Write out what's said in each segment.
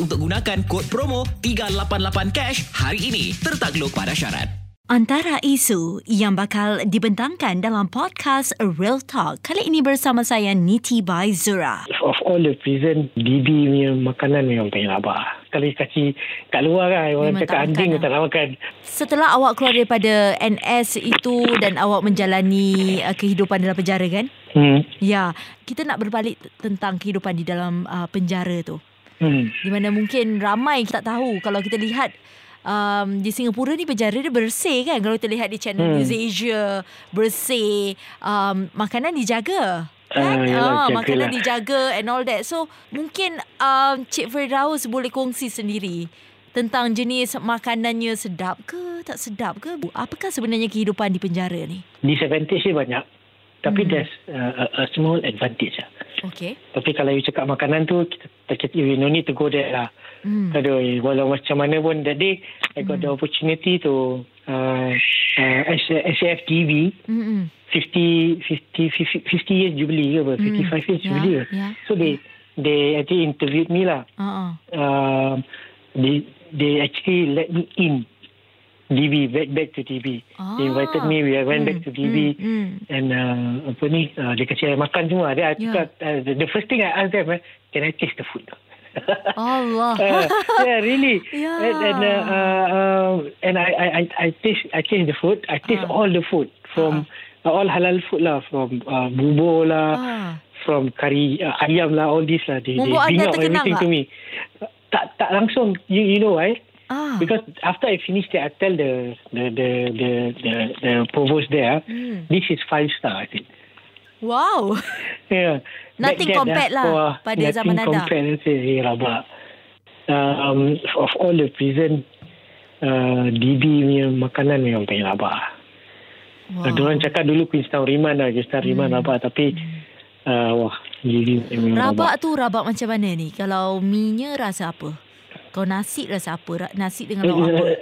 untuk gunakan kod promo 388 cash hari ini. Tertakluk pada syarat. Antara isu yang bakal dibentangkan dalam podcast Real Talk kali ini bersama saya Niti by Zura. of all the prison DB punya makanan memang paling labah. Kalau kasih kat luar kan orang Memang cakap tak anjing tak nak makan. Setelah awak keluar daripada NS itu dan awak menjalani uh, kehidupan dalam penjara kan? Hmm. Ya, kita nak berbalik tentang kehidupan di dalam uh, penjara tu. Hmm. Di mana mungkin ramai tak tahu kalau kita lihat um, di Singapura ni penjara dia bersih kan kalau kita lihat di channel Hmm. News Asia bersih um, makanan dijaga kan Ah, yalah, ah, jagalah. makanan dijaga and all that so mungkin um, Cik Firdaus boleh kongsi sendiri tentang jenis makanannya sedap ke tak sedap ke apakah sebenarnya kehidupan di penjara ni Disadvantage dia banyak. Tapi Hmm. there's uh, a, a small advantage lah. Okey Tapi kalau you cakap makanan tu, kita, kita, you no need to go there lah. hmm. Aduh, walau macam mana pun that day, I got the opportunity to uh, uh, SAF TV, Hmm. 50, 50, 50, 50 years jubilee ke apa? 55 years Ya, jubilee ke? ya. So they, they actually interviewed me lah. uh-uh. uh, they they actually let me in DB back back to DB. Ah. They invited me. We went back to DB hmm, hmm. and uh, apa ni? Uh, dia kasi saya makan semua. Dia Ya. yeah. uh, the, the first thing I asked them, eh, can I taste the food? Allah uh, yeah, really. Yeah. And and, uh, uh, um, and I, I I I taste I taste the food. I taste Ah. all the food from uh, all halal food lah, from uh, bubur lah, ah. from kari uh, ayam lah, all this lah. They, they bring out everything tak? to me. Tak tak langsung. You you know why? Ah. Because after I finish that, I tell the the the the the, the provost there, Hmm. this is five star. I think. Wow Yeah. Nothing then, compared ah, lah wah, pada nothing zaman anda. compared. I say, hey, rabak. Um, of all the prison, uh, DB punya makanan memang paling rabak. wow. Wow. Diorang cakap dulu Queenstown Riman lah, Queenstown Riman Hmm. rabak. Tapi, uh, wah, rabak. Rabak tu rabak macam mana ni? Kalau mi-nya rasa apa? Kalau nasi rasa apa? Nasi dengan lauk apa?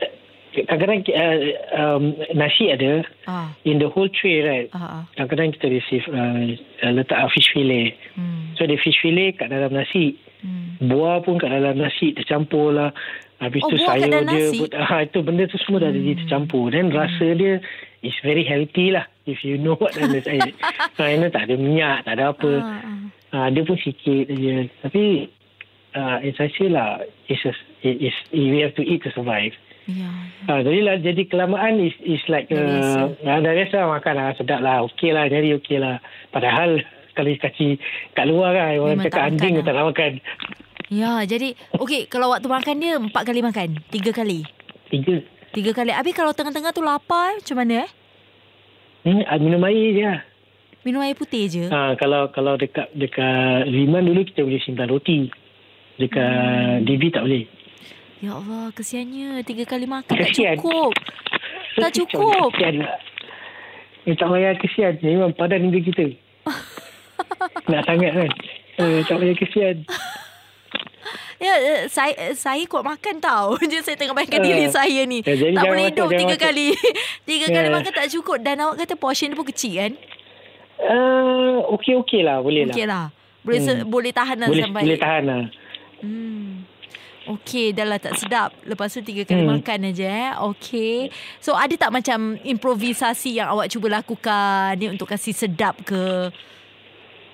Kadang-kadang uh, um, nasi ada, Ah, in the whole tray, right? ah, ah. Kadang-kadang kita receive uh, uh, letak uh, fish fillet. Hmm. So, the fish fillet kat dalam nasi. Hmm. Buah pun kat dalam nasi tercampur lah. Habis Oh, tu sayur dia. nasi? Put, ah, itu benda tu semua dah jadi tercampur. Dan rasa dia is very healthy lah. If you know what I'm saying. Kerana tak ada minyak, tak ada apa. Ah, ah. Ah, dia pun sikit je. Tapi, uh, as I say lah, it's a, it, it's, we have to eat to survive. Ya. Ha, jadi lah, jadi kelamaan is is like Dah biasa. uh, dah biasa lah makan lah sedap lah okey lah jadi okey lah padahal kalau kasih kat luar kan orang Memang cakap anjing makan tak nak makan Ya, jadi okey kalau waktu makan dia empat kali makan, tiga kali. tiga Tiga kali. Habis kalau tengah-tengah tu lapar macam mana eh? hmm, ah, minum air je lah. Minum air putih je. ha, kalau kalau dekat dekat Riman dulu kita boleh simpan roti dekat Hmm. DB tak boleh Ya Allah, kesiannya tiga kali makan tak Kesian. cukup. Tak cukup. kesian eh, tak payah kesian memang padan hingga kita nak sangat kan eh, tak payah kesian Ya, eh, saya eh, saya kuat makan tau. Je saya tengah bayangkan Ah. diri saya ni. Ya, tak boleh hidup tiga makan. kali. tiga Ya. kali makan tak cukup. Dan awak kata portion dia pun kecil kan? uh, okey-okey lah boleh Okey lah lah. Boleh se- Hmm. boleh tahan lah boleh, sampai. boleh tahan lah Hmm. Okey, dah lah tak sedap. Lepas tu tiga kali Hmm. makan aja eh. Okey. So ada tak macam improvisasi yang awak cuba lakukan ni untuk kasih sedap ke?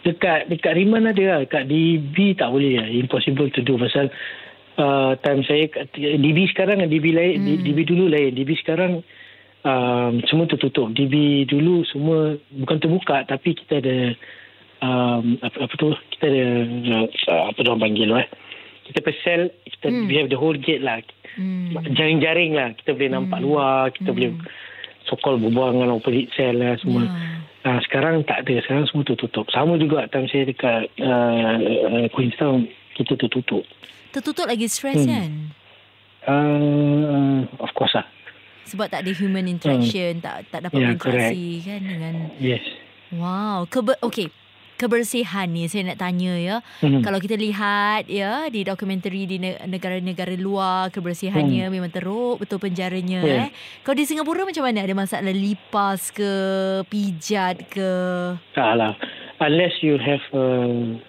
Dekat dekat Riman ada lah. Dekat DB tak boleh lah. Impossible to do. Pasal uh, time saya DB sekarang dengan DB lain. Hmm. Hmm. DB dulu lain. DB sekarang um, semua tertutup. DB dulu semua bukan terbuka tapi kita ada um, apa, apa tu kita ada uh, apa orang panggil eh. Kita persel kita Hmm. hmm. we have the whole gate lah. Hmm. Jaring-jaring lah. Kita boleh nampak luar. Kita Hmm. boleh sokol berbual dengan opposite cell lah semua. Ya. Ha, sekarang tak ada. Sekarang semua tertutup. Sama juga time saya dekat uh, uh, Queenstown. kita tertutup. Tertutup lagi stres Hmm. kan? Uh, of course lah. Sebab tak ada human interaction, tak tak dapat Ya, berinteraksi kan dengan Yes. wow. Kebe okay. Kebersihan ni saya nak tanya ya. Hmm. Kalau kita lihat ya di dokumentari di ne- negara-negara luar kebersihannya memang teruk betul penjaranya Hmm. Ya. eh. Kalau di Singapura macam mana? Ada masalah lipas ke, pijat ke? Tak lah. Unless you have uh,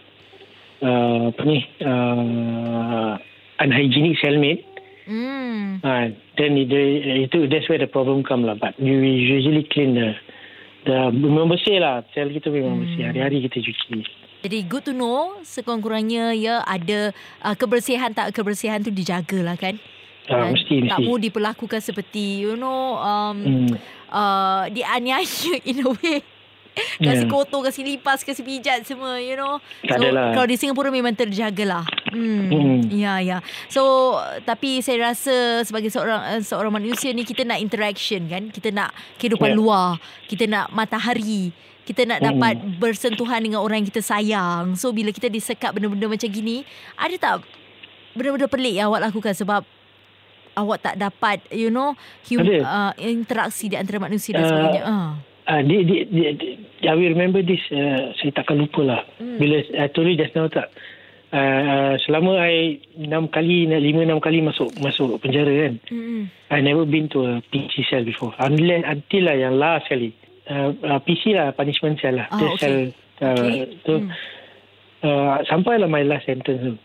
uh, apa ni uh, unhygienic cellmate, Hmm. uh, then it, itu that's where the problem come lah. But we usually clean the the memang bersih lah. Sel kita memang bersih. Hari-hari kita cuci. Jadi good to know sekurang-kurangnya ya ada uh, kebersihan tak kebersihan tu dijagalah kan. Ah, Dan mesti Tak mesti. mau diperlakukan seperti you know um, Hmm. uh, dianiaya in a way. Kasi Yeah. kotor, kasi lipas, kasi pijat semua, you know. Tak so, adalah. kalau di Singapura memang terjagalah. Hmm. Hmm. Ya, ya. So, tapi saya rasa sebagai seorang uh, seorang manusia ni kita nak interaction kan. Kita nak kehidupan Yeah. luar. Kita nak matahari. Kita nak Hmm. dapat bersentuhan dengan orang yang kita sayang. So, bila kita disekat benda-benda macam gini, ada tak benda-benda pelik yang awak lakukan sebab awak tak dapat, you know, hum, Ada. uh, interaksi di antara manusia dan Uh, sebagainya. Uh. Ah, di, di, di, di, I will remember this. Uh, saya takkan lupa lah. Hmm. Bila I told you just now tak. Uh, selama I enam kali, lima enam kali masuk masuk penjara kan. Mm-mm. I never been to a PC cell before. Unless until lah yang last kali. Uh, uh, PC lah punishment cell lah. Ah, The okay. cell uh, Okay. tu. Hmm. Uh, sampailah my last sentence tu.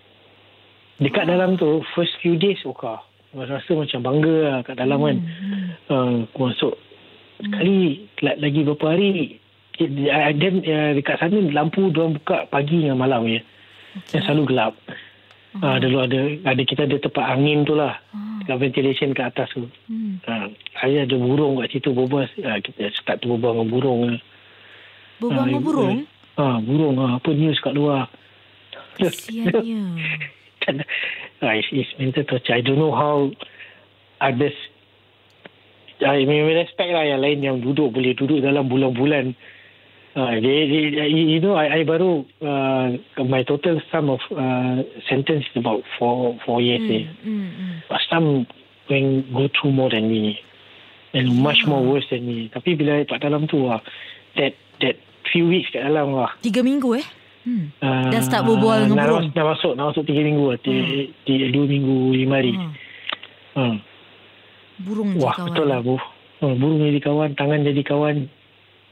Dekat dalam tu first few days okay. Rasa macam bangga lah kat dalam kan. Hmm. Uh, masuk sekali la- lagi beberapa hari uh, then uh, dekat sana lampu diorang buka pagi dengan malam ya. Okay. Dan selalu gelap. Uh, Ah. dulu ada ada kita ada tempat angin tu lah. Ah. Dekat ventilation kat atas tu. Hmm. Saya ada burung kat situ berbual. Ha, kita start tu berbual dengan burung. Berbual dengan Ah, burung? Ha, burung. Ha, apa news kat luar? Kesiannya. ha, it's, it's mental torture. I don't know how others I mean, respect lah yang lain yang duduk boleh duduk dalam bulan-bulan. Uh, they, they, you know, I, I baru uh, my total sum of uh, sentence is about four four years. Eh. Hmm, hmm. But some going go through more than me and much more worse than me. Tapi bila kat dalam tu ah, that that few weeks kat dalam ah, Tiga minggu eh? Hmm. uh, Dah start berbual dengan burung? Dah masuk, dah masuk tiga minggu lah. Di, di, dua minggu, lima hari. Ah. Hmm. Burung Wah, kawan. betul lah bu. Uh, burung jadi kawan, tangan jadi kawan.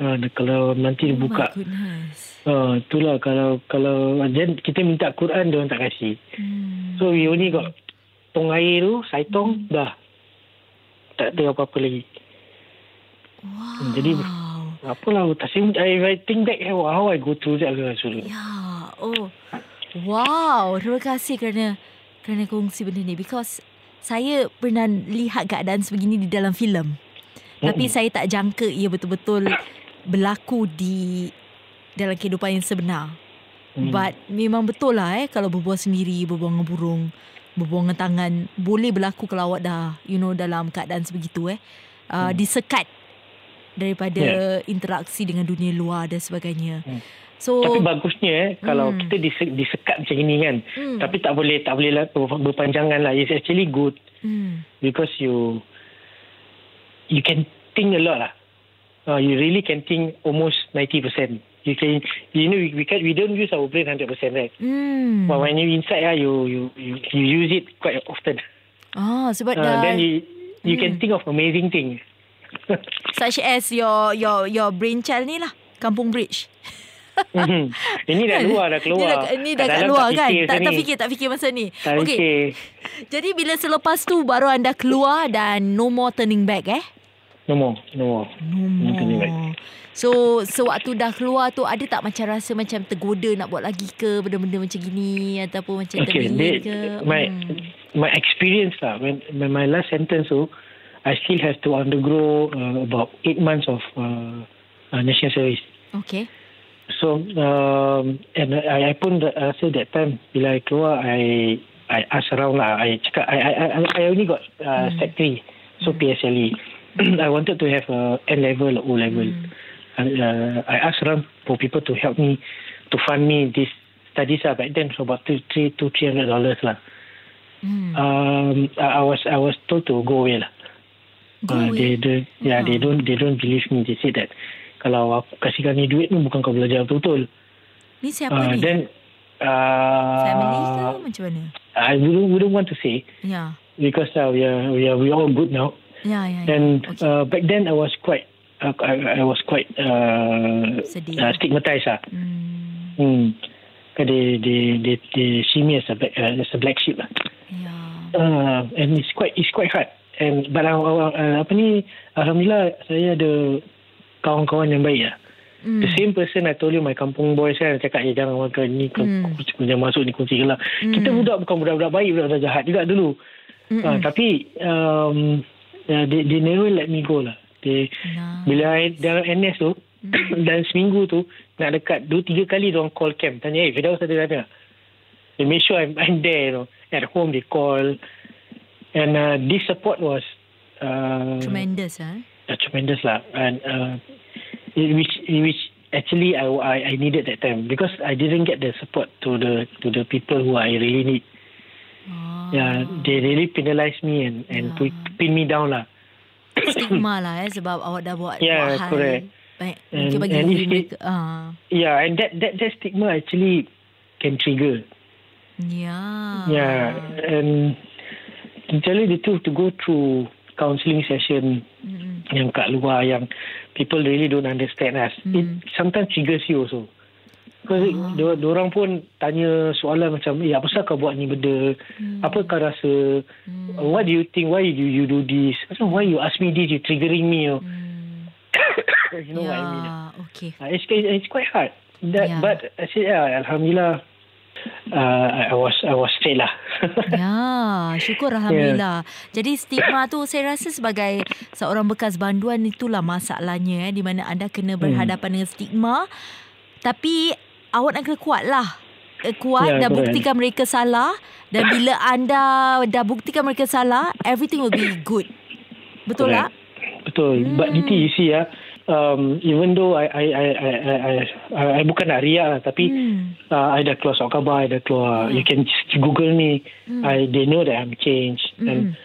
Uh, kalau nanti Oh buka, my goodness. uh, itulah kalau kalau then kita minta Quran dia orang tak kasih. Hmm. So we only got tong air tu, saitong, dah. Tak ada apa-apa lagi. Wow. Jadi apalah I, I think back how, how I go through that lah. Ya. Oh. Wow. Terima kasih kerana kerana kongsi benda ni. Because saya pernah lihat keadaan sebegini di dalam filem. Tapi Mm-mm. saya tak jangka ia betul-betul berlaku di dalam kehidupan yang sebenar. Hmm. But memang betul lah eh kalau berbual sendiri, berbual dengan burung, berbual dengan tangan, boleh berlaku kalau awak dah you know dalam keadaan sebegitu eh. Uh, Hmm. disekat daripada interaksi dengan dunia luar dan sebagainya. Hmm. So Tapi bagusnya eh, kalau Hmm. kita dise- disekat macam ini kan. hmm, Tapi tak boleh tak boleh lah ber- berpanjangan lah. It's actually good hmm, because you you can think a lot lah. Uh, you really can think almost 90%. You can, you know, we, we can we don't use our brain 100%, right? hmm. But when you inside, ah, you, you you you use it quite often. Ah, sebab Uh, dah then you you Hmm. can think of amazing things. Such as your your your brain child ni lah, Kampung Bridge. Mhm. Ini dah luar dah keluar. Ni dah, ni dah kat luar tak kan. Tak, tak fikir, tak fikir masa ni. Tak Okey. fikir. Jadi bila selepas tu baru anda keluar dan no more turning back eh? No more, no more. No No turning back. more. So sewaktu dah keluar tu ada tak macam rasa macam tergoda nak buat lagi ke benda-benda macam gini ataupun macam Okay, terbingit ke? my Hmm. my experience lah. When, when my last sentence tu, I still have to undergo uh, about eight months of uh, uh, national service. Okay. So um, and I, I pun rasa that time bila I keluar I I ask around lah. I cakap I I I, I only got uh, Hmm. set 3 so PSLE. I wanted to have a N level or O level. Hmm. And, uh, I asked around for people to help me to fund me this studies lah. Back then, was about two, three, two, three hundred dollars lah. Hmm. Um, I I was I was told to go away lah. Uh, away. they, they, yeah, they don't they don't believe me. They say that kalau aku kasih kau ni duit ni bukan kau belajar betul-betul. Ni siapa Uh, ni? then uh, Family ke macam mana? I wouldn't, wouldn't want to say Ya. because uh, we are we are we are all good now. Ya, ya, ya. And Okay. uh, back then I was quite uh, I, I was quite uh, Sedih. uh, stigmatized lah. Hmm. Hmm. Because They, they they they see me as a black, uh, as a black sheep lah. Ya. Uh, and it's quite it's quite hard. And but uh, uh, apa ni alhamdulillah saya ada kawan-kawan yang baik lah. Hmm. The same person I told you my kampung boys kan cakap eh jangan makan ni Hmm. hmm. jangan masuk ni kunci gelap. Kita budak bukan budak-budak baik budak-budak jahat juga dulu. Mm-mm. Uh, tapi um, uh, they, they never let me go lah. They, Nah. bila I dalam NS tu Hmm. dan seminggu tu nak dekat dua tiga kali dia orang call camp tanya eh Firdaus ada ada they make sure I'm, I'm there you know at home they call and uh, this support was uh, Tremendous ah. uh, tremendous lah and uh, which which actually I, I I needed that time because I didn't get the support to the to the people who I really need Oh. yeah they really penalize me and and Yeah. put, pin me down lah Stigma lah eh sebab awak dah buat Yeah, buat hal correct. Baik, And- bagi and it- mereka. Ah. yeah and that that that stigma actually can trigger Ya. Yeah, and to tell you the truth, to go through counselling session Mm-mm. yang kat luar yang people really don't understand us, Hmm. it sometimes triggers you also. Because uh-huh. orang pun tanya soalan macam, eh apa pasal kau buat ni benda? Hmm. Apa kau rasa? Hmm. What do you think? Why do you do this? Macam, why you ask me this? You triggering me. You, Hmm. you know what I mean? Okay. Uh, it's, it's quite hard. That, Yeah. But I said, yeah, Alhamdulillah, uh, I was I was straight lah. Ya, syukur Alhamdulillah. Jadi stigma tu saya rasa sebagai seorang bekas banduan itulah masalahnya eh, di mana anda kena Hmm. berhadapan dengan stigma. Tapi awak nak kena kuat lah. Eh, Kuat Ya, dan correct. buktikan mereka salah. Dan bila anda dah buktikan mereka salah, everything will be good. Betul tak? Betul. Hmm. But Diti, you see ya, um, even though I I I I I, I, I bukan nak riak lah, tapi Hmm. uh, I dah keluar surat khabar, I dah keluar. Hmm. You can just Google me. Hmm. I they know that I'm changed, and Hmm.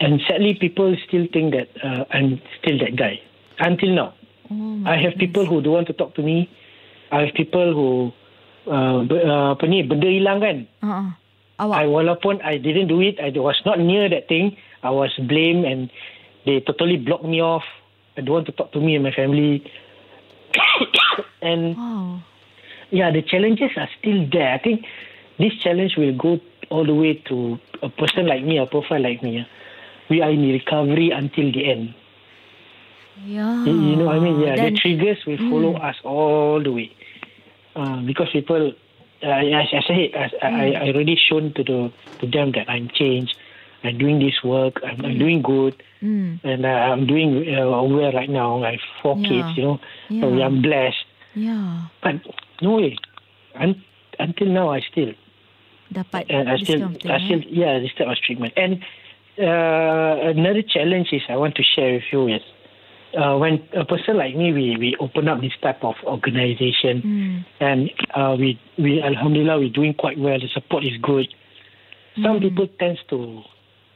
and sadly people still think that uh, I'm still that guy until now. Oh, I have goodness. people who don't want to talk to me. I have people who uh, be- uh, apa ni benda hilang kan. Uh-uh. I Awak. walaupun I didn't do it, I was not near that thing. I was blamed and they totally blocked me off. I don't want to talk to me and my family. and Wow. yeah, the challenges are still there. I think this challenge will go all the way to a person like me, a profile like me. We are in recovery until the end. Ya. You, you know what I mean? Yeah, Dan, the triggers will follow us all the way. Uh, because people, uh, as I said, as I, I already shown to the to them that I'm changed. I'm doing this work. I'm, I'm doing good, Hmm. and uh, I'm doing uh, well right now. I have four Yeah. kids. You know, so I'm blessed. Ya. But no way. Un- until now, I still, Dapat and I still, kind of thing, I eh? still, yeah, this type of treatment. And uh, another challenge is I want to share with you is uh, when a person like me, we we open up this type of organization, Hmm. and uh, we we Alhamdulillah we're doing quite well. The support is good. Some Mm. people tends to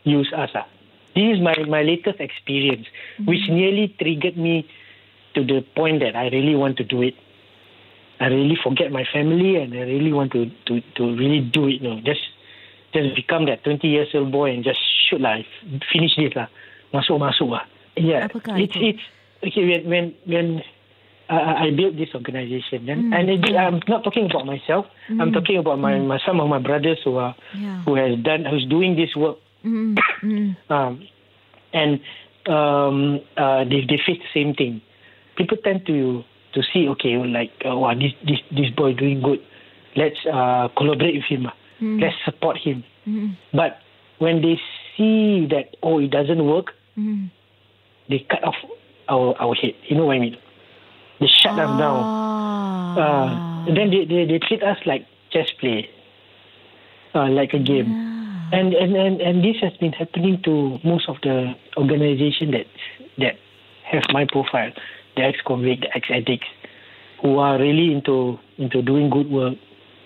use us. Ah. This is my my latest experience, which nearly triggered me to the point that I really want to do it. I really forget my family and I really want to to to really do it. You know, just just become that 20 years old boy and just shoot lah, finish this lah, masuk masuk lah. Yeah, Apakah it's it's okay when when when I, I built this organization and Mm. and it, I'm not talking about myself. I'm Mm. talking about my, my some of my brothers who are Yeah. who has done who's doing this work Hmm. Hmm. um, and um, uh, they they face the same thing. People tend to to see okay like uh, wow this this this boy doing good. Let's uh, collaborate with him. ah. Mm. Let's support him. Hmm. But when they see that oh it doesn't work, Hmm. they cut off our our head. You know what I mean? They shut us down. Ah. Uh, then they, they they treat us like chess play, uh, like a game. Yeah. And, and and and this has been happening to most of the organization that that have my profile, the ex-convict, the ex-addicts, who are really into into doing good work,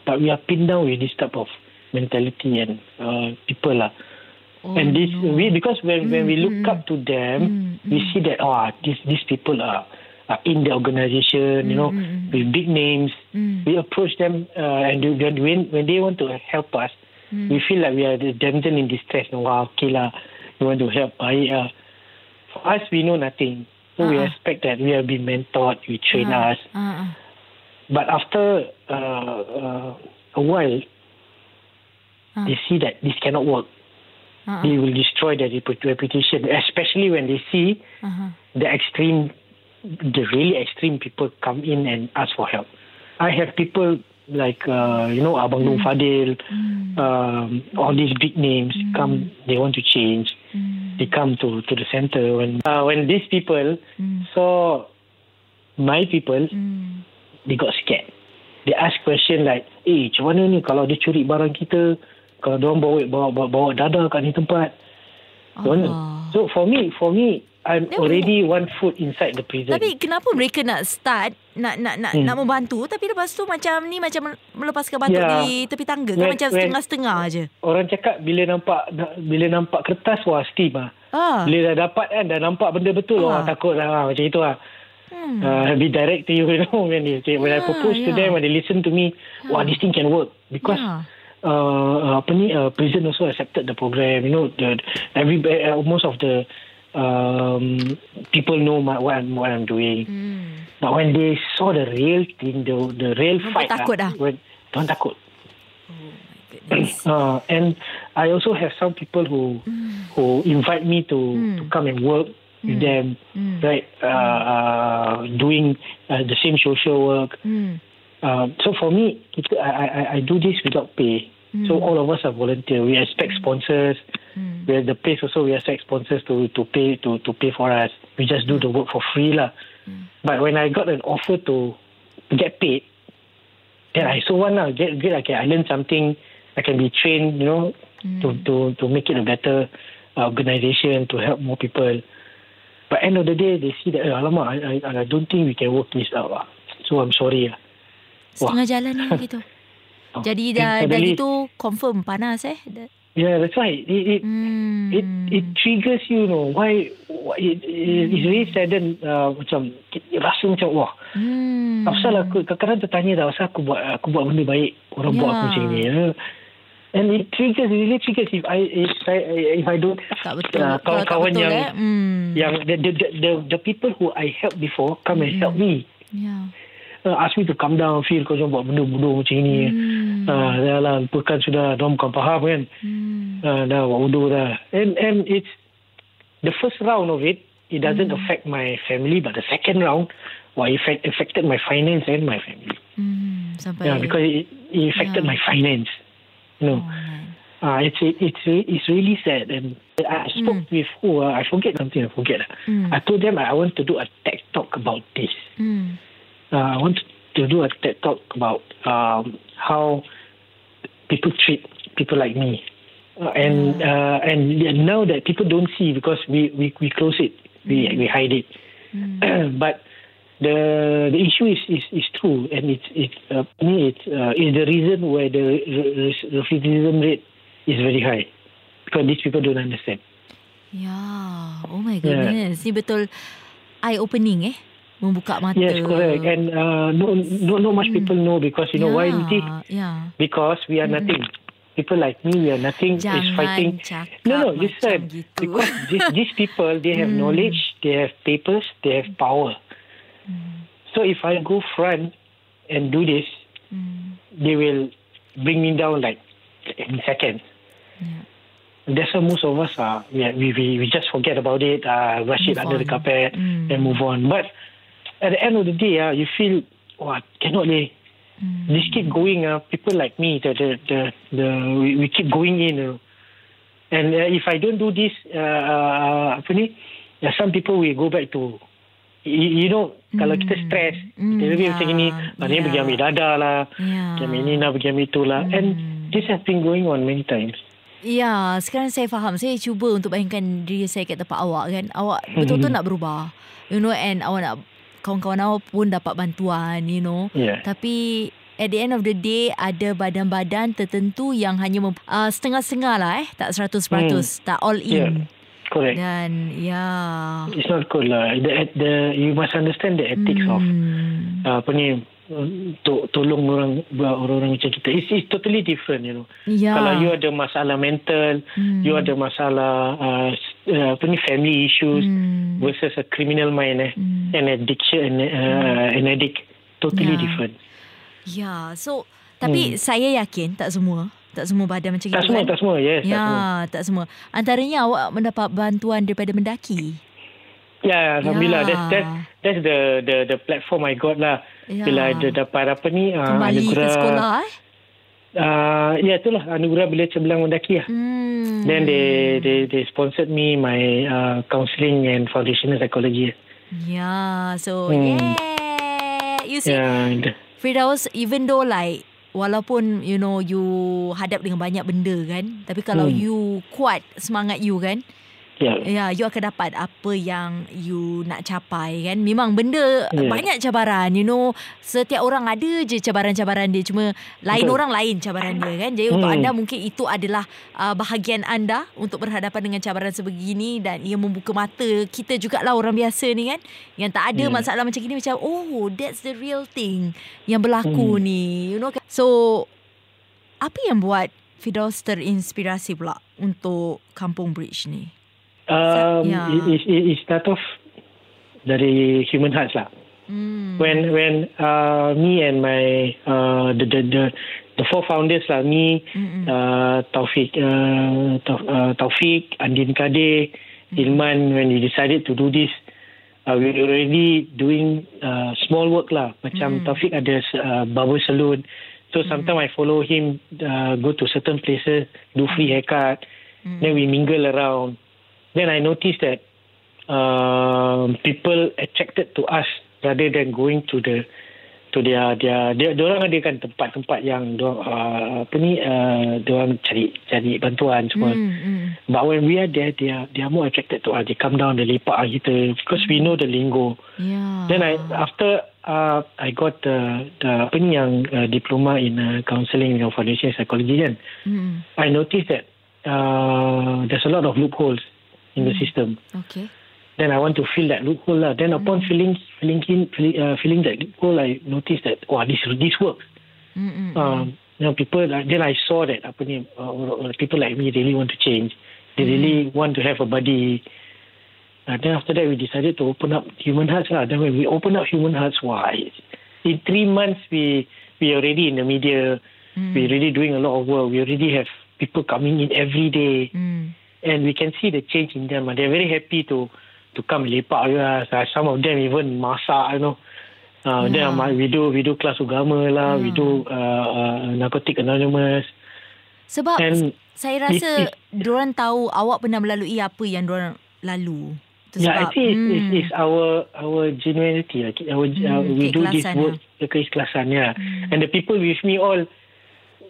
but we are pinned down with this type of mentality and uh, people lah. Oh, and this no. we because when when we look Mm, up to them, Mm, we mm. see that oh these these people are, are in the organization, you know, Mm, mm, mm. with big names. Mm. We approach them uh, and when when they want to help us, Mm. we feel like we are the damsel in distress. No, wow, okay lah, you want to help. I, uh, for us, we know nothing. So we Uh-uh. expect that we have been mentored, we train Ah, us. ah. But after uh, uh, a while, Ah. they see that this cannot work. Ah. They will destroy their repu- reputation, especially when they see Aha. the extreme, the really extreme people come in and ask for help. I have people like, uh, you know, Abang Nur Fadil, Mm. um, all these big names come, they want to change. Mm. They come to, to the center. When, uh, when these people Mm. saw my people, Mm. they got scared. They ask question like, eh, macam mana ni kalau dia curi barang kita, kalau dia bawa, bawa, bawa, bawa dadah kat ni tempat. Mana? Allah. So for me, for me, I'm Then already one foot inside the prison. Tapi kenapa mereka nak start nak nak nak Hmm. nak membantu tapi lepas tu macam ni macam melepaskan batuk Ya. di tepi tangga kan When- macam setengah-setengah aje. Orang cakap bila nampak bila nampak kertas wah steam ah. Ah. Bila dah dapat kan dah nampak benda betul Ah. wah takut lah ah, macam itu ah. Hmm. Uh, be direct to you, you know when they when I Yeah, propose to yeah. them when they listen to me, wah this thing can work because Yeah. uh, apa ni uh, prison also accepted the program. You know the every uh, most of the um, people know my, what I'm what I'm doing. Hmm. But when they saw the real thing, the the real Mereka fight, takut ah, dah. when, don't takut. Oh. Uh, and I also have some people who who invite me to Mm. to come and work with them, Mm. right? Uh, uh, doing uh, the same social work. Hmm. Uh, so for me, it, I, I I do this without pay. So Mm. all of us are volunteer. We expect sponsors. Hmm. We the place also we expect sponsors to to pay to to pay for us. We just do the work for free lah. Mm. But when I got an offer to get paid, then I so one lah. Get get okay. I learn something. I can be trained. You know, to Hmm. to to make it a better organization to help more people. But end of the day, they see that eh, alamak, I, I I don't think we can work this out lah. So I'm sorry lah. Setengah jalan ni gitu. Oh. Jadi dah dah gitu confirm panas eh. Yeah, that's why it it Hmm. it, it triggers you, you know. Why, why it, it, it's really sadden uh, macam rasa macam wah. Hmm. Asal aku kadang-kadang tertanya dah asal aku buat aku buat benda baik orang buat Ya. aku macam ni. Ya. And it triggers, it really triggers if I if I if I don't tak betul. uh, Kalau tak kawan-kawan betul yang eh. Hmm. yang the, the the the the people who I helped before come and help me. Ya. Uh, ask me to come down, feel kau jangan buat benda bodoh macam ni. Hmm. Ah, dah lah, lupakan sudah, dia bukan faham kan. Hmm. Ah, dah buat bodoh dah. And and it's the first round of it, it doesn't Hmm. affect my family, but the second round, well, it affect, affected my finance and my family. Hmm. Sampai Yeah, because it, it affected Yeah. my finance. You know, Oh, ah, it's it's it's really sad. And I spoke with who? ah, I forget something. I forget. Hmm. I told them I want to do a TED talk about this. Hmm. Uh, I want to do a TED talk about um, how people treat people like me. Uh, and uh, and now that people don't see because we, we, we close it, we we hide it. but the the issue is, is, is true, and it's it's uh, me it's uh, is the reason where the recidivism rate is very high because these people don't understand. Ya. Oh my goodness. Ni betul eye opening eh. Membuka mata. Yes, correct. And uh, no, no, not much people know because you know why, Ya, Niti? Ya. Because we are nothing. People like me, we are nothing. is Jangan fighting. cakap No, no, listen. gitu. Because these, these people, they have knowledge, they have papers, they have power. So if I go front and do this, Hmm. they will bring me down like in seconds. That's why most of us are we we we, we just forget about it, uh, brush it Move under the on. carpet, Mm. and move on. But at the end of the day, uh, you feel what cannot leh. Hmm. This keep going. Uh, people like me, the the the, the we, we keep going in. Uh, and uh, if I don't do this, uh, uh, apa ni? Yeah, some people will go back to you, you know kalau kita stress Mm, kita lebih yeah, macam ni ah, ni yeah. pergi ambil dadah lah Ya. pergi ambil ni lah pergi ambil tu lah and this has been going on many times Ya, sekarang saya faham. Saya cuba untuk bayangkan diri saya kat tempat awak kan. Awak betul-betul nak berubah. You know, and awak nak kawan-kawan awak pun dapat bantuan, you know. Yeah. Tapi at the end of the day ada badan-badan tertentu yang hanya mem- uh, setengah-setengah lah eh tak 100% Hmm. tak all Yeah. in Correct. dan ya It's not good lah. The, the, you must understand the ethics of Hmm. uh, apa ni untuk tolong orang orang-orang macam kita. It's, it's totally different, you know. ya Kalau you ada masalah mental, Hmm. you ada masalah uh, uh, apa ni family issues Hmm. versus a criminal mind eh, Hmm. an addiction, uh, an addict, totally Yeah. different. ya so tapi saya yakin tak semua tak semua badan macam Hmm. Tak itu semua, kan tak semua, yes, tak semua. Ya, tak semua. Antaranya awak mendapat bantuan daripada mendaki. Ya, alhamdulillah. Ya. That's that's that's the the the platform I got lah. Ya. Bila ada dapat apa ni uh, Kembali ke sekolah eh. Uh, ya itulah anugerah bila cebelang mendaki lah. Hmm. Then they they they sponsored me my uh, counselling and foundational psychology. Yeah, so Hmm. yeah. You see, Yeah. Firdaus, even though like walaupun you know you hadap dengan banyak benda kan, tapi kalau Hmm. you kuat semangat you kan, Yeah. ya you akan dapat apa yang you nak capai kan. Memang benda Ya. banyak cabaran, you know. Setiap orang ada je cabaran-cabaran dia cuma lain Betul. orang lain cabaran dia kan. Jadi untuk Hmm. anda mungkin itu adalah uh, bahagian anda untuk berhadapan dengan cabaran sebegini dan ia membuka mata kita jugalah orang biasa ni kan yang tak ada Ya. masalah macam gini macam oh that's the real thing yang berlaku Hmm. ni you know kan? so apa yang buat Fidaus terinspirasi pula untuk Kampung Bridge ni Um, Ya. it, it, it, start off dari human hearts lah. hmm. When when uh, me and my uh, the, the the the four founders lah me Mm-mm. uh, Taufik uh, uh, Taufik Andin Kadir Ilman when we decided to do this uh, we were already doing uh, small work lah macam Mm. Taufik ada uh, barber salon so sometimes I follow him uh, go to certain places do free haircut Mm. then we mingle around then I noticed that um, people attracted to us rather than going to the to their their dia orang ada kan tempat-tempat yang dorang, uh, apa ni uh, orang cari cari bantuan semua Hmm, hmm. but when we are there they are they are more attracted to us they come down they lepak dengan kita because we know the lingo Yeah. then I after uh, I got the, the apa ni yang uh, diploma in uh, counselling and foundation psychology kan Hmm. I noticed that uh, there's a lot of loopholes in the system Okay. then I want to fill that loophole lah. Then upon filling filling in filling, uh, filling that loophole, I noticed that wow this this works. Hmm, hmm. Um, you know people uh, then I saw that apa ni uh, people like me really want to change. They really want to have a buddy. Uh, then after that we decided to open up Human Hearts lah. Then when we open up Human Hearts, why in three months we we already in the media. Hmm. We already doing a lot of work. We already have people coming in every day Hmm. And we can see the change in them. They're very happy to to come lepak with us. Uh, some of them even masak, you know. Uh, Yeah. Then uh, we do we do kelas agama lah, we Yeah. do uh, uh, narcotic anonymous. Sebab And saya rasa diorang tahu awak pernah melalui apa yang diorang lalu. Itu yeah, sebab, I think it's, it's, hmm. it's our our genuinity. Like our uh, Hmm, we do this work the keikhlasan. Yeah, Hmm. and the people with me all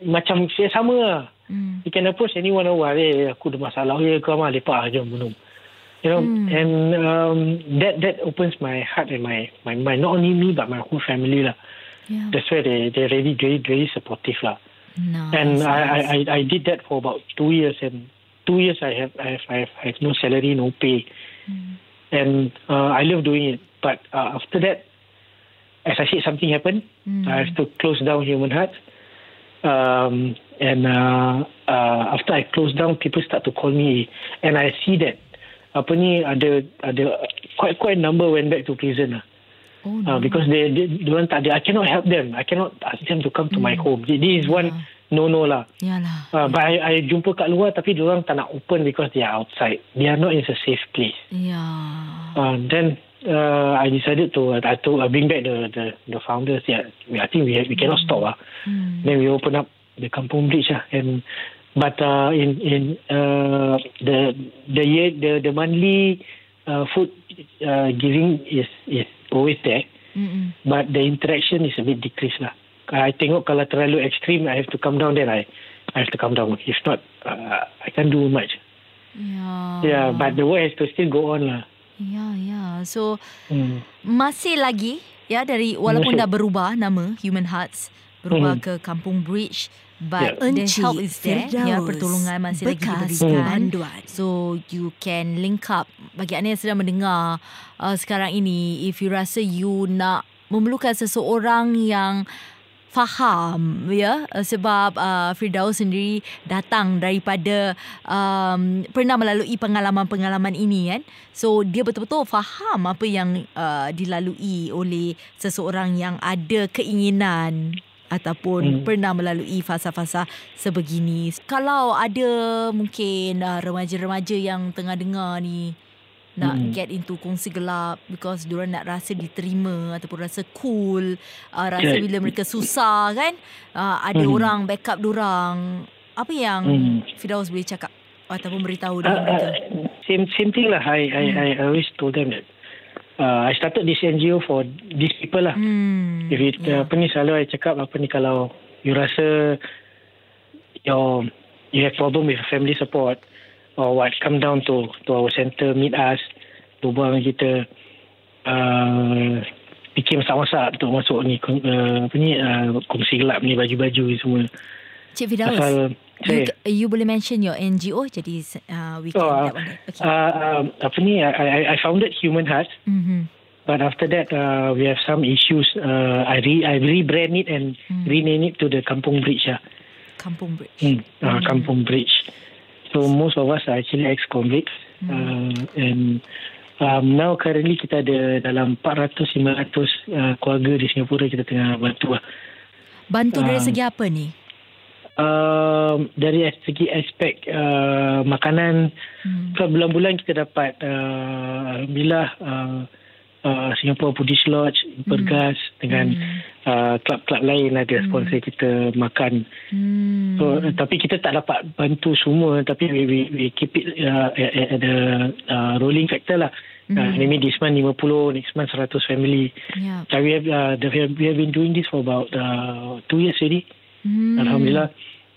macam saya sama lah. Hmm. You can approach anyone over. Eh, aku ada masalah. Ya, kau mah lepak jom minum. You know, Hmm. and um, that that opens my heart and my my mind. Not only me but my whole family lah. Yeah. That's why they they really very very supportive lah. Nice, And I, I. I did that for about two years and two years I have I have I have, I have no salary no pay Hmm. and uh, I love doing it. But uh, after that, as I said, something happened. Hmm. I have to close down Human Hearts. Um, and uh, uh, after I close down, people start to call me, and I see that apa ni ada ada quite quite number went back to prison lah. Oh, Uh, because they they diorang tak ada. I cannot help them. I cannot ask them to come to my home. This is one no no lah. Yalah. Uh, but I, I jumpa kat luar tapi diorang tak nak open because they are outside. They are not in a safe place. Ya. Uh, then uh, I decided to I to I bring back the the, the founders. Yeah, I think we we cannot stop ah. Hmm. Then we open up the Kampung Bridge ah, and but uh, in in uh, the the year the the monthly uh, food uh, giving is is always there, Mm-mm. but the interaction is a bit decreased lah. I tengok kalau terlalu extreme, I have to come down. Then I I have to come down. If not, uh, I can't do much. Ya. Yeah, but the work has to still go on lah. Ya, ya. So Hmm. masih lagi ya dari walaupun Masih. dah berubah nama Human Hearts berubah Mhm. ke Kampung Bridge but Yeah. the Encik help is there ya Firdaus, pertolongan masih lagi diberikan banduan. so you can link up bagi anda yang sedang mendengar uh, sekarang ini if you rasa you nak memerlukan seseorang yang faham ya uh, sebab uh, Firdaus sendiri datang daripada um, pernah melalui pengalaman-pengalaman ini kan so dia betul-betul faham apa yang uh, dilalui oleh seseorang yang ada keinginan ataupun. Hmm. pernah melalui fasa-fasa sebegini kalau ada mungkin uh, remaja-remaja yang tengah dengar ni nak Hmm. get into kongsi gelap because diorang nak rasa diterima ataupun rasa cool uh, rasa Yeah. bila mereka susah kan uh, ada Hmm. orang backup diorang apa yang Hmm. Firdaus boleh cakap ataupun beritahu Uh, dengan mereka uh, same same thing lah. I, I I always told them that uh, I started this NGO for these people lah. hmm. If it, yeah. apa ni selalu I cakap apa ni kalau you rasa your you have problem with family support or what come down to to our center meet us berbual dengan kita uh, fikir masak-masak untuk masuk ni uh, apa ni uh, kongsi gelap ni baju-baju ni semua Cik Firdaus pasal you, saya you boleh mention your NGO jadi uh, we can Oh, uh, okay. uh, um, apa ni I, I I founded Human Hearts mm-hmm. But after that, uh, we have some issues. Uh, I re I rebrand it and Hmm. rename it to the Kampung Bridge. Uh. Kampung Bridge Hmm. Uh, Hmm. Kampung Bridge. So most of us are actually ex-convicts. Hmm. Uh, and um, now currently kita ada dalam 400-500 uh, keluarga di Singapura kita tengah bantu lah. bantu dari uh, segi apa ni Um, dari segi aspek uh, makanan, hmm. So bulan-bulan kita dapat uh, Alhamdulillah uh, uh, Singapore Buddhist Lodge Bergas dengan Hmm. Uh, klub-klub lain ada sponsor kita makan. Hmm. So uh, tapi kita tak dapat bantu semua tapi we we, we keep it uh, at, at the uh, rolling factor lah. Uh, Hmm. maybe this month 50, next month 100 family. yeah. So we have uh, the, we have been doing this for about uh, two years already. hmm. Alhamdulillah.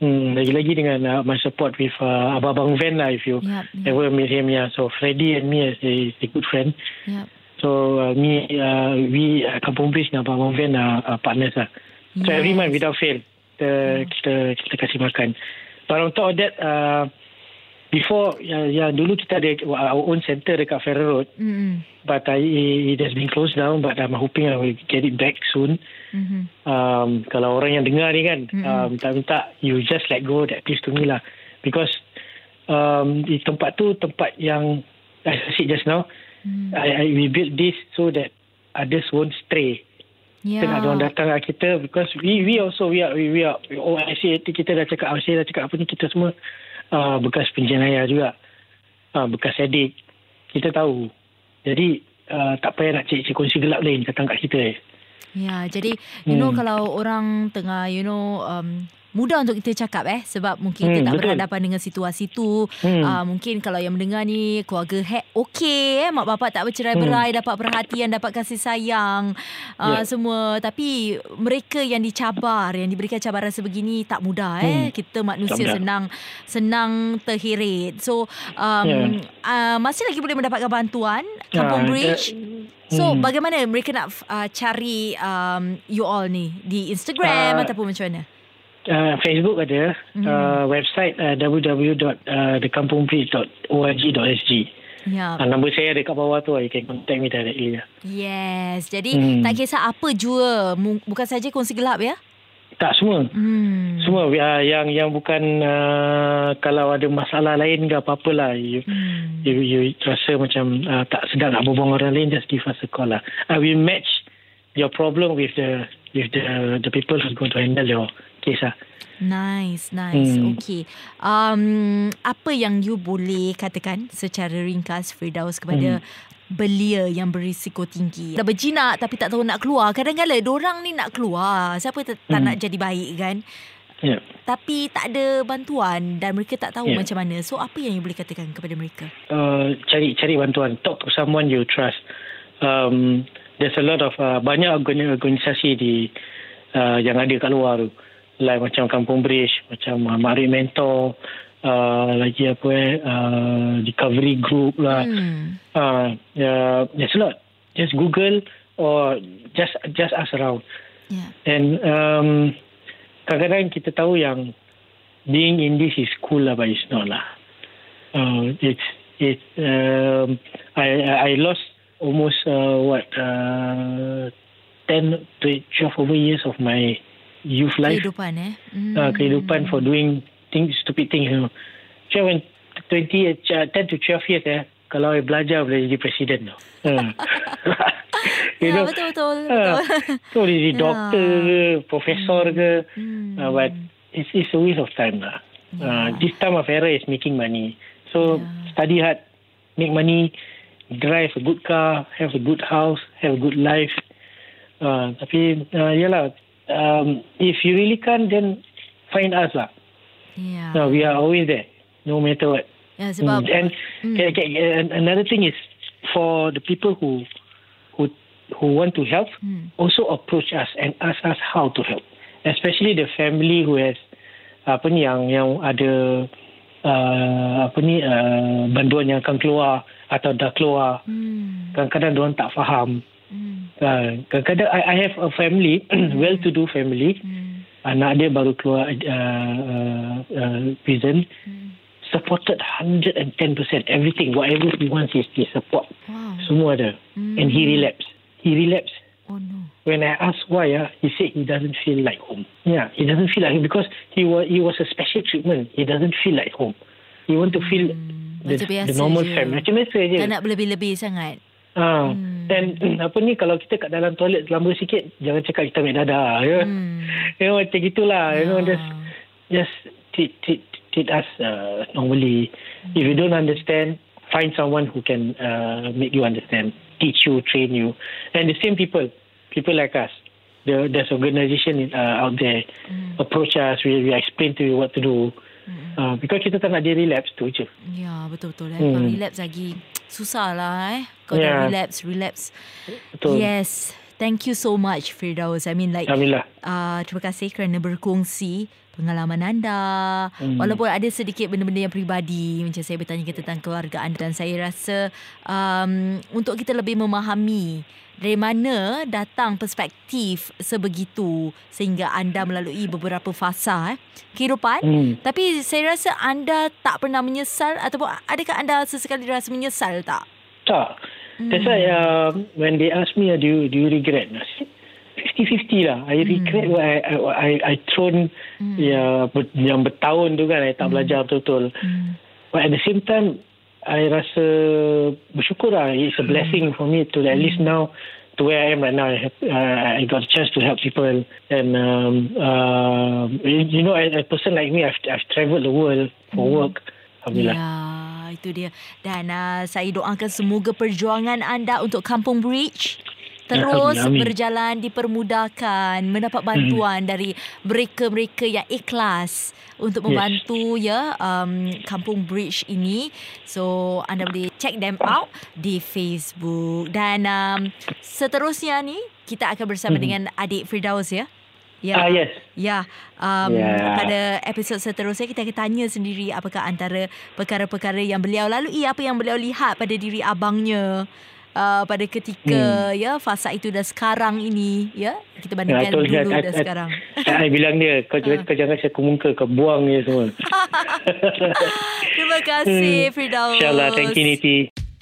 Hmm, lagi-lagi dengan uh, my support with uh, Abang Van lah if you Yep, yep, ever meet him yeah so Freddie and me is a, is a good friend yep. So uh, me uh, we uh, Kampung Bridge dengan Abang Van are partners lah. So every month without fail kita, kita kita kasih makan. But on top of that uh, before uh, ya dulu kita ada our own center dekat Ferrer Road. Mm-mm. but uh, it, it has been closed down but I'm hoping I will get it back soon. Mhm. um, kalau orang yang dengar ni kan Mm-mm. um, minta-minta you just let go that place to me lah. Because um, di tempat tu tempat yang as I said just now Hmm. I, I, we built this so that others won't stray Yeah. yeah. ada orang datang kat kita because we we also we are we, we are oh I say kita dah cakap I say dah cakap apa ni kita semua uh, bekas penjenayah juga uh, bekas edik kita tahu jadi uh, tak payah nak cik-cik kongsi gelap lain datang kat kita eh. Ya, jadi you know Hmm. kalau orang tengah you know um, mudah untuk kita cakap eh sebab mungkin kita Hmm, tak betul. berhadapan dengan situasi tu. Hmm. Uh, mungkin kalau yang mendengar ni keluarga hack okey eh mak bapak tak bercerai-berai dapat perhatian, dapat kasih sayang uh, Ya. semua tapi mereka yang dicabar, yang diberikan cabaran sebegini tak mudah eh. Hmm. Kita manusia senang senang terheret. So um, Ya. uh, masih lagi boleh mendapatkan bantuan Kampung Ah, Bridge. that- So Hmm. bagaimana mereka nak uh, cari um, you all ni di Instagram Ah, ataupun macam mana? Uh, Facebook ada, Mhm. uh, website uh, www.thekамpungbridge.org.sg. Ya. Uh, nombor saya ada kat bawah tu, you can contact me directly. lah. Yes. Jadi Hmm. tak kisah apa jua, bukan saja kongsi gelap ya. Tak semua. Hmm. Semua uh, yang yang bukan uh, kalau ada masalah lain ke apa-apa lah. You, Hmm. you, you rasa macam uh, tak sedap nak berbual orang lain, just give us a call lah. I will match your problem with the with the the people who's going to handle your case lah. Nice, nice. Hmm. Okay. Um, apa yang you boleh katakan secara ringkas Firdaus kepada Hmm. belia yang berisiko tinggi. Dah berjinak tapi tak tahu nak keluar. Kadang-kadang orang ni nak keluar. Siapa tak, tak Hmm. nak jadi baik kan? Yeah. Tapi tak ada bantuan dan mereka tak tahu Ya. macam mana. So apa yang you boleh katakan kepada mereka? uh, cari cari bantuan talk to someone you trust um, there's a lot of uh, banyak organ- organisasi di uh, yang ada kat luar tu like macam Kampung Bridge macam uh, Mari Mentor uh, lagi apa eh uh, recovery group lah Hmm. uh, uh, there's a lot just google or just just ask around Yeah. and um, kadang-kadang kita tahu yang being in this is cool lah, but it's not lah. Uh, it's it. Um, I I lost almost uh, what uh, 10 to 12 over years of my youth life. Kehidupan eh. Hmm. Uh, kehidupan for doing things stupid things. You know. So when 20 uh, 10 to 12 years eh, kalau I belajar boleh jadi presiden tau. Uh. Ya, betul betul. Uh, betul. so jadi Ya. doktor ke, profesor ke. Hmm. Uh, but it's, it's a waste of time lah. Uh, this time of era is making money. So study hard, make money, drive a good car, have a good house, have a good life. Uh, tapi uh, yalah, um, if you really can't, then find us lah. Ya. No, we are always there, no matter what. Ya sebab Mm, and okay, okay, and another thing is for the people who who who want to help, Hmm. also approach us and ask us how to help. Especially the family who has apa ni yang yang ada uh, apa ni uh, bantuan yang akan keluar atau dah keluar. hmm. Kadang-kadang orang tak faham. Hmm. Uh, kadang-kadang I, I have a family, well-to-do family. Hmm. Anak dia baru keluar uh, uh, uh, prison. Hmm. Supported 110%. Everything, whatever he wants, is he support. Wow. Semua ada. Hmm. And he relapsed. He relapsed. Oh no. When I asked why, uh, he said he doesn't feel like home. Yeah, he doesn't feel like home because he was he was a special treatment. He doesn't feel like home. He want to feel the, Macam biasa the normal je. family. Macam biasa je. Tak nak berlebih-lebih sangat. Ah, Hmm. Dan apa ni kalau kita kat dalam toilet lama sikit, jangan cakap kita ambil dadah. Ya. Hmm. You know, macam gitulah. You know, Ya. just just treat treat treat us uh, normally. If you don't understand, find someone who can uh, make you understand, teach you, train you, and the same people, people like us. The, there's organisation uh, out there approach us. We, we explain to you what to do. Uh, because kita tak nak dia relapse tu je. Ya, betul-betul. Eh. Hmm. Kalau relapse lagi, susah lah eh. Kalau dah Ya. relapse, relapse. Betul. Yes. Thank you so much, Firdaus. I mean like, Alhamdulillah. uh, terima kasih kerana berkongsi pengalaman anda. Hmm. Walaupun ada sedikit benda-benda yang peribadi, macam saya bertanya tentang keluarga anda dan saya rasa um, untuk kita lebih memahami dari mana datang perspektif sebegitu sehingga anda melalui beberapa fasa eh, kehidupan. Hmm. Tapi saya rasa anda tak pernah menyesal ataupun adakah anda sesekali rasa menyesal tak? Tak. That's why uh, when they ask me, do you, do you regret? 50-50 lah. I regret what I, I, I, I thrown ya, ber, yang bertahun tu kan, I tak belajar betul-betul. Hmm. But at the same time, I rasa bersyukur lah. It's a blessing for me to at least now to where I am right now. I, have, uh, I got a chance to help people. And, um, uh, you know, a, a person like me, I've, I've traveled the world for work. Alhamdulillah. Ya, itu dia. Dan uh, saya doakan semoga perjuangan anda untuk Kampung Bridge terus Ya, amin. berjalan dipermudahkan, mendapat bantuan dari mereka-mereka yang ikhlas untuk Yes. membantu ya um, Kampung Bridge ini. So anda boleh check them out di Facebook dan um, seterusnya ni kita akan bersama dengan adik Firdaus ya. Ya. Ah, yes. Ya, um, Ya. pada episod seterusnya kita akan tanya sendiri apakah antara perkara-perkara yang beliau lalui, apa yang beliau lihat pada diri abangnya uh, pada ketika ya fasa itu dan sekarang ini ya. Kita bandingkan betul. dulu dan sekarang. I bilang dia, kau, jangan kau jangan saya muka, kau buang je semua. Terima kasih Firdaus. InsyaAllah. Thank you, Niti.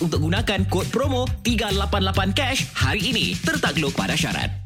untuk gunakan kod promo 388 cash hari ini. Tertakluk pada syarat.